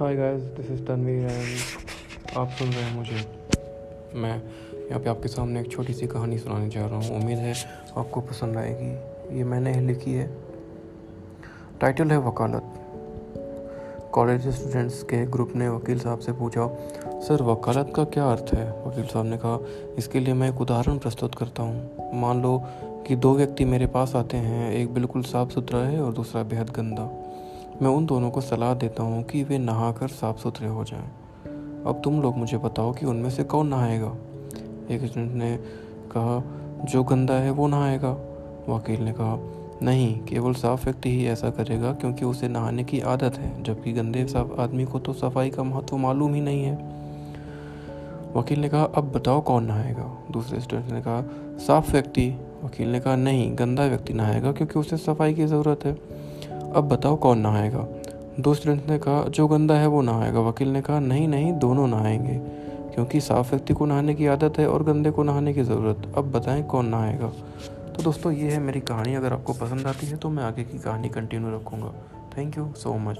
Hi guys this is Tanveer and आप सुन रहे हैं मुझे। मैं यहाँ पे आपके सामने एक छोटी सी कहानी सुनाने जा रहा हूँ। उम्मीद है आपको पसंद आएगी। ये मैंने लिखी है। टाइटल है वकालत। कॉलेज स्टूडेंट्स के ग्रुप ने वकील साहब से पूछा, सर, वकालत का क्या अर्थ है? वकील साहब ने कहा, इसके लिए मैं एक उदाहरण प्रस्तुत करता हूँ। मान लो कि दो व्यक्ति मेरे पास आते हैं, एक बिल्कुल साफ़ सुथरा है और दूसरा बेहद गंदा। मैं उन दोनों को सलाह देता हूँ कि वे नहा कर साफ़ सुथरे हो जाएँ। अब तुम लोग मुझे बताओ कि उनमें से कौन नहाएगा? एक स्टूडेंट ने कहा, जो गंदा है, वो नहाएगा। वकील ने कहा, नहीं, केवल साफ़ व्यक्ति ही ऐसा करेगा क्योंकि उसे नहाने की आदत है, जबकि गंदे साफ़ आदमी को तो सफ़ाई का महत्व मालूम ही नहीं है। वकील ने कहा, अब बताओ कौन नहाएगा? दूसरे स्टूडेंट ने कहा, साफ़ व्यक्ति। वकील ने कहा, नहीं, गंदा व्यक्ति नहाएगा क्योंकि उसे सफ़ाई की ज़रूरत है। अब बताओ कौन नहाएगा? दोस्त फ्रेंड्स ने कहा, जो गंदा है वो नहाएगा। वकील ने कहा, नहीं नहीं, दोनों नहाएँगे, क्योंकि साफ़ व्यक्ति को नहाने की आदत है और गंदे को नहाने की ज़रूरत। अब बताएँ कौन नहाएगा? तो दोस्तों, ये है मेरी कहानी। अगर आपको पसंद आती है तो मैं आगे की कहानी कंटिन्यू रखूँगा। Thank you so much